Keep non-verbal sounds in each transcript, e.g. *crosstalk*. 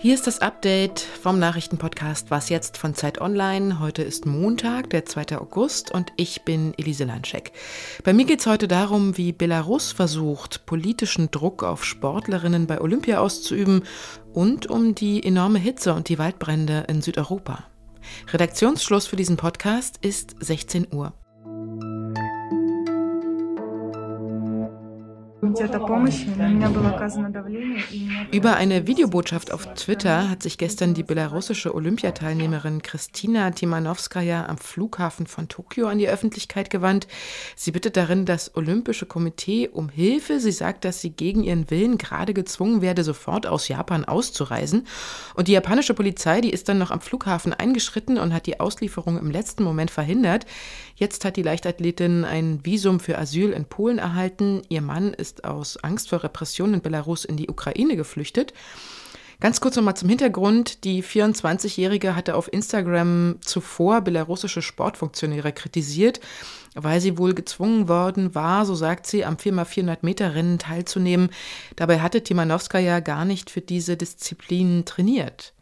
Hier ist das Update vom Nachrichtenpodcast Was jetzt von Zeit Online. Heute ist Montag, der 2. August und ich bin Elise Landschek. Bei mir geht es heute darum, wie Belarus versucht, politischen Druck auf Sportlerinnen bei Olympia auszuüben und um die enorme Hitze und die Waldbrände in Südeuropa. Redaktionsschluss für diesen Podcast ist 16 Uhr. Über eine Videobotschaft auf Twitter hat sich gestern die belarussische Olympiateilnehmerin Kristina Timanowskaja am Flughafen von Tokio an die Öffentlichkeit gewandt. Sie bittet darin das Olympische Komitee um Hilfe. Sie sagt, dass sie gegen ihren Willen gerade gezwungen werde, sofort aus Japan auszureisen. Und die japanische Polizei, die ist dann noch am Flughafen eingeschritten und hat die Auslieferung im letzten Moment verhindert. Jetzt hat die Leichtathletin ein Visum für Asyl in Polen erhalten. Ihr Mann ist aus Angst vor Repression in Belarus in die Ukraine geflüchtet. Ganz kurz nochmal zum Hintergrund. Die 24-Jährige hatte auf Instagram zuvor belarussische Sportfunktionäre kritisiert, weil sie wohl gezwungen worden war, so sagt sie, am 4x400 Meter Rennen teilzunehmen. Dabei hatte Timanowska ja gar nicht für diese Disziplin trainiert.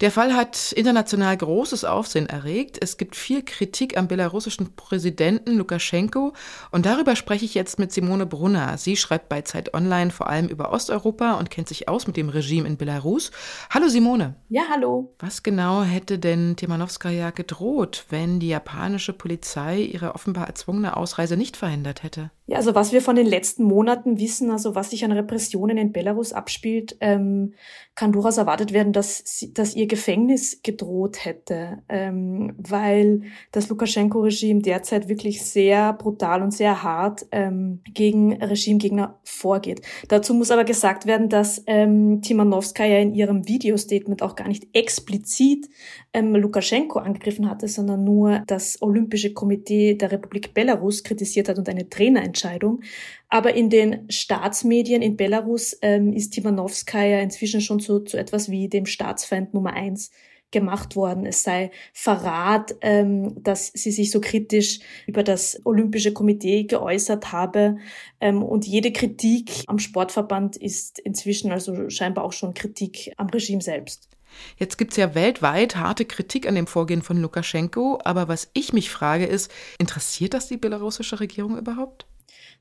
Der Fall hat international großes Aufsehen erregt. Es gibt viel Kritik am belarussischen Präsidenten Lukaschenko und darüber spreche ich jetzt mit Simone Brunner. Sie schreibt bei Zeit Online vor allem über Osteuropa und kennt sich aus mit dem Regime in Belarus. Hallo Simone. Ja, hallo. Was genau hätte denn Timanowskaja gedroht, wenn die japanische Polizei ihre offenbar erzwungene Ausreise nicht verhindert hätte? Ja, also was wir von den letzten Monaten wissen, also was sich an Repressionen in Belarus abspielt, ähm, kann durchaus erwartet werden, dass, sie, dass ihr Gefängnis gedroht hätte, ähm, weil das Lukaschenko-Regime derzeit wirklich sehr brutal und sehr hart ähm, gegen Regimegegner vorgeht. Dazu muss aber gesagt werden, dass ähm, Timanowskaja in ihrem Videostatement auch gar nicht explizit ähm, Lukaschenko angegriffen hatte, sondern nur das Olympische Komitee der Republik Belarus kritisiert hat und eine Trainerentscheidung. Aber in den Staatsmedien in Belarus ähm, ist Timanowskaja inzwischen schon zu, zu etwas wie dem Staatsfeind Nummer eins gemacht worden. Es sei Verrat, ähm, dass sie sich so kritisch über das Olympische Komitee geäußert habe. Ähm, und jede Kritik am Sportverband ist inzwischen also scheinbar auch schon Kritik am Regime selbst. Jetzt gibt es ja weltweit harte Kritik an dem Vorgehen von Lukaschenko, aber was ich mich frage ist, interessiert das die belarussische Regierung überhaupt?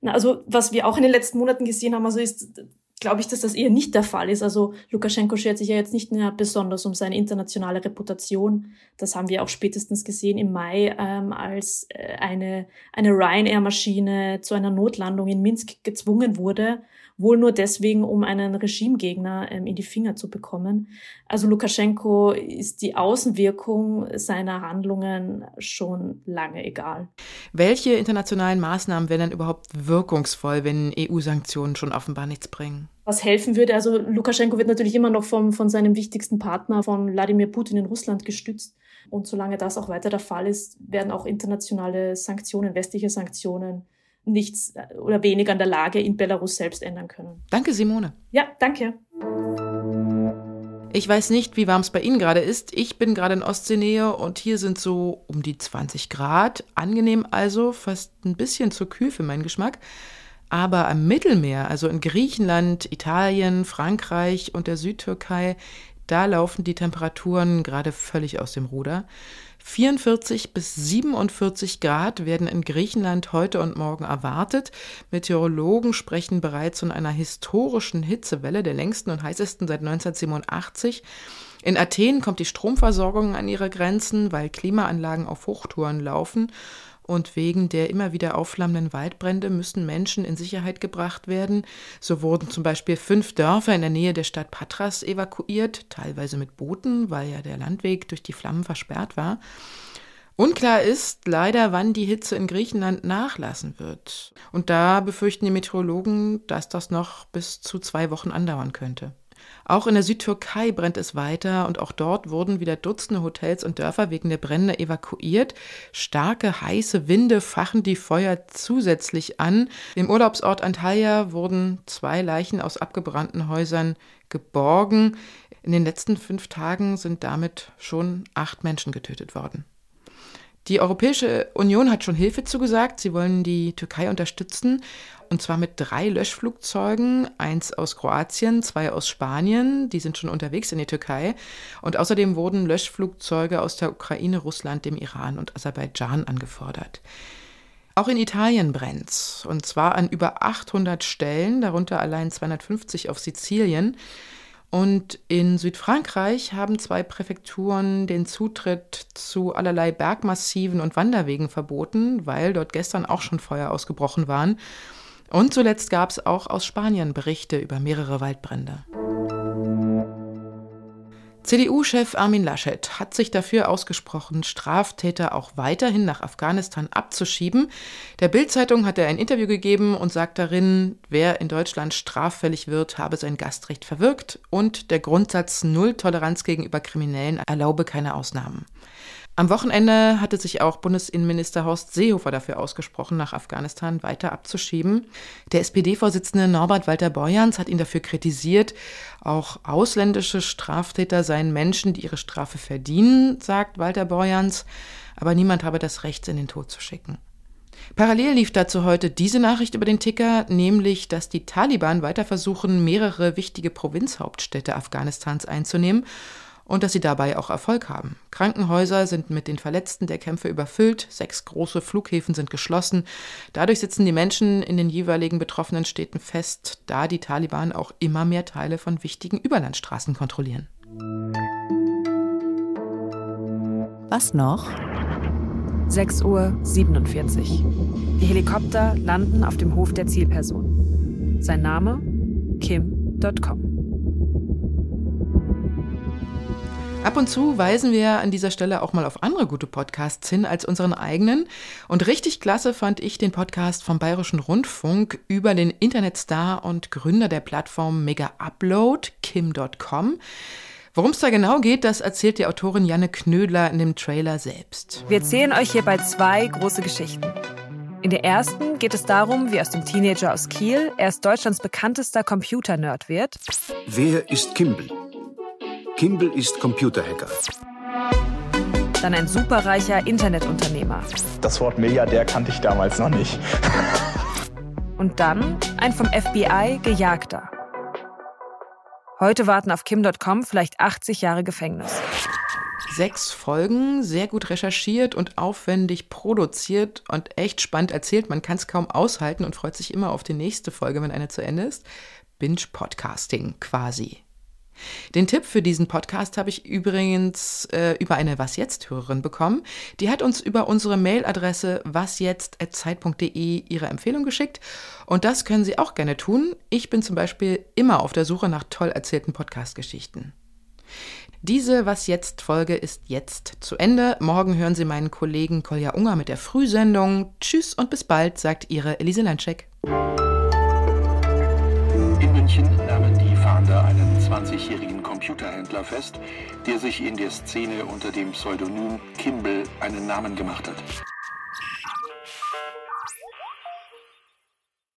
Na, also was wir auch in den letzten Monaten gesehen haben, also ist, glaube ich, dass das eher nicht der Fall ist. Also Lukaschenko schert sich ja jetzt nicht mehr besonders um seine internationale Reputation. Das haben wir auch spätestens gesehen im Mai, ähm, als äh, eine, eine Ryanair-Maschine zu einer Notlandung in Minsk gezwungen wurde wohl nur deswegen, um einen Regimegegner ähm, in die Finger zu bekommen. Also Lukaschenko ist die Außenwirkung seiner Handlungen schon lange egal. Welche internationalen Maßnahmen wären denn überhaupt wirkungsvoll, wenn EU-Sanktionen schon offenbar nichts bringen? was helfen würde. Also Lukaschenko wird natürlich immer noch vom, von seinem wichtigsten Partner, von Wladimir Putin in Russland gestützt. Und solange das auch weiter der Fall ist, werden auch internationale Sanktionen, westliche Sanktionen nichts äh, oder wenig an der Lage in Belarus selbst ändern können. Danke, Simone. Ja, danke. Ich weiß nicht, wie warm es bei Ihnen gerade ist. Ich bin gerade in Ostseenähe und hier sind so um die 20 Grad. Angenehm also, fast ein bisschen zu kühl für meinen Geschmack. Aber am Mittelmeer, also in Griechenland, Italien, Frankreich und der Südtürkei, da laufen die Temperaturen gerade völlig aus dem Ruder. 44 bis 47 Grad werden in Griechenland heute und morgen erwartet. Meteorologen sprechen bereits von einer historischen Hitzewelle, der längsten und heißesten seit 1987. In Athen kommt die Stromversorgung an ihre Grenzen, weil Klimaanlagen auf Hochtouren laufen und wegen der immer wieder aufflammenden Waldbrände müssen Menschen in Sicherheit gebracht werden. So wurden zum Beispiel fünf Dörfer in der Nähe der Stadt Patras evakuiert, teilweise mit Booten, weil ja der Landweg durch die Flammen versperrt war. Unklar ist leider, wann die Hitze in Griechenland nachlassen wird. Und da befürchten die Meteorologen, dass das noch bis zu zwei Wochen andauern könnte. Auch in der Südtürkei brennt es weiter und auch dort wurden wieder Dutzende Hotels und Dörfer wegen der Brände evakuiert. Starke, heiße Winde fachen die Feuer zusätzlich an. Im Urlaubsort Antalya wurden zwei Leichen aus abgebrannten Häusern geborgen. In den letzten fünf Tagen sind damit schon acht Menschen getötet worden. Die Europäische Union hat schon Hilfe zugesagt. Sie wollen die Türkei unterstützen. Und zwar mit drei Löschflugzeugen, eins aus Kroatien, zwei aus Spanien, die sind schon unterwegs in die Türkei. Und außerdem wurden Löschflugzeuge aus der Ukraine, Russland, dem Iran und Aserbaidschan angefordert. Auch in Italien brennt's, und zwar an über 800 Stellen, darunter allein 250 auf Sizilien. Und in Südfrankreich haben zwei Präfekturen den Zutritt zu allerlei Bergmassiven und Wanderwegen verboten, weil dort gestern auch schon Feuer ausgebrochen waren. Und zuletzt gab es auch aus Spanien Berichte über mehrere Waldbrände. CDU-Chef Armin Laschet hat sich dafür ausgesprochen, Straftäter auch weiterhin nach Afghanistan abzuschieben. Der Bild-Zeitung hat er ein Interview gegeben und sagt darin, wer in Deutschland straffällig wird, habe sein Gastrecht verwirkt und der Grundsatz Null Toleranz gegenüber Kriminellen erlaube keine Ausnahmen. Am Wochenende hatte sich auch Bundesinnenminister Horst Seehofer dafür ausgesprochen, nach Afghanistan weiter abzuschieben. Der SPD-Vorsitzende Norbert Walter Borjans hat ihn dafür kritisiert. Auch ausländische Straftäter seien Menschen, die ihre Strafe verdienen, sagt Walter Borjans. Aber niemand habe das Recht, in den Tod zu schicken. Parallel lief dazu heute diese Nachricht über den Ticker, nämlich, dass die Taliban weiter versuchen, mehrere wichtige Provinzhauptstädte Afghanistans einzunehmen und dass sie dabei auch Erfolg haben. Krankenhäuser sind mit den Verletzten der Kämpfe überfüllt, sechs große Flughäfen sind geschlossen. Dadurch sitzen die Menschen in den jeweiligen betroffenen Städten fest, da die Taliban auch immer mehr Teile von wichtigen Überlandstraßen kontrollieren. Was noch? 6.47 Uhr. Die Helikopter landen auf dem Hof der Zielperson. Sein Name? Kim.com. Ab und zu weisen wir an dieser Stelle auch mal auf andere gute Podcasts hin als unseren eigenen. Und richtig klasse fand ich den Podcast vom Bayerischen Rundfunk über den Internetstar und Gründer der Plattform Mega Upload, Kim.com. Worum es da genau geht, das erzählt die Autorin Janne Knödler in dem Trailer selbst. Wir erzählen euch hierbei zwei große Geschichten. In der ersten geht es darum, wie aus dem Teenager aus Kiel erst Deutschlands bekanntester Computer-Nerd wird. Wer ist Kimball? Kimball ist Computerhacker. Dann ein superreicher Internetunternehmer. Das Wort Milliardär kannte ich damals noch nicht. *laughs* Und dann ein vom FBI gejagter. Heute warten auf Kim.com vielleicht 80 Jahre Gefängnis. Sechs Folgen, sehr gut recherchiert und aufwendig produziert und echt spannend erzählt. Man kann es kaum aushalten und freut sich immer auf die nächste Folge, wenn eine zu Ende ist. Binge-Podcasting quasi. Den Tipp für diesen Podcast habe ich übrigens äh, über eine Was jetzt Hörerin bekommen. Die hat uns über unsere Mailadresse wasjetzt@zeit.de ihre Empfehlung geschickt und das können Sie auch gerne tun. Ich bin zum Beispiel immer auf der Suche nach toll erzählten Podcast-Geschichten. Diese Was jetzt Folge ist jetzt zu Ende. Morgen hören Sie meinen Kollegen Kolja Unger mit der Frühsendung. Tschüss und bis bald, sagt Ihre Elise Landscheck. In München nahmen die Fahnder einen 20-jährigen Computerhändler fest, der sich in der Szene unter dem Pseudonym Kimball einen Namen gemacht hat.